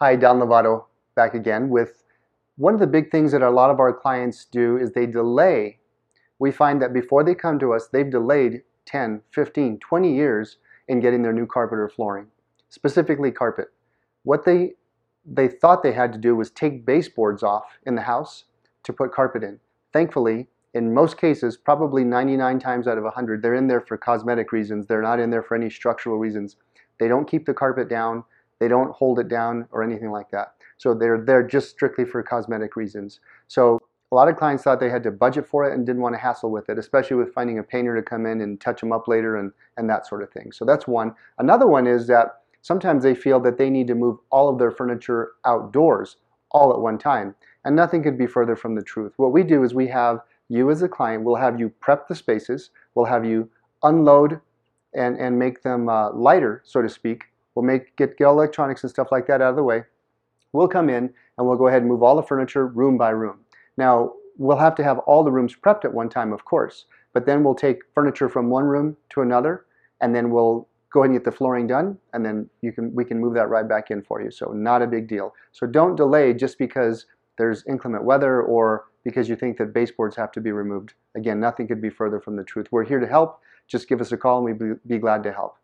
Hi, Don Lovato back again with one of the big things that a lot of our clients do is they delay. We find that before they come to us, they've delayed 10, 15, 20 years in getting their new carpet or flooring, specifically carpet. What they they thought they had to do was take baseboards off in the house to put carpet in. Thankfully, in most cases, probably 99 times out of 100, they're in there for cosmetic reasons. They're not in there for any structural reasons. They don't keep the carpet down. They don't hold it down or anything like that. So they're there just strictly for cosmetic reasons. So a lot of clients thought they had to budget for it and didn't want to hassle with it, especially with finding a painter to come in and touch them up later and, and that sort of thing. So that's one. Another one is that sometimes they feel that they need to move all of their furniture outdoors all at one time. And nothing could be further from the truth. What we do is we have you as a client, we'll have you prep the spaces, we'll have you unload and, and make them uh, lighter, so to speak, We'll make get, get all electronics and stuff like that out of the way. We'll come in and we'll go ahead and move all the furniture room by room. Now, we'll have to have all the rooms prepped at one time, of course, but then we'll take furniture from one room to another, and then we'll go ahead and get the flooring done, and then you can we can move that right back in for you. So not a big deal. So don't delay just because there's inclement weather or because you think that baseboards have to be removed. Again, nothing could be further from the truth. We're here to help. Just give us a call and we'd be glad to help.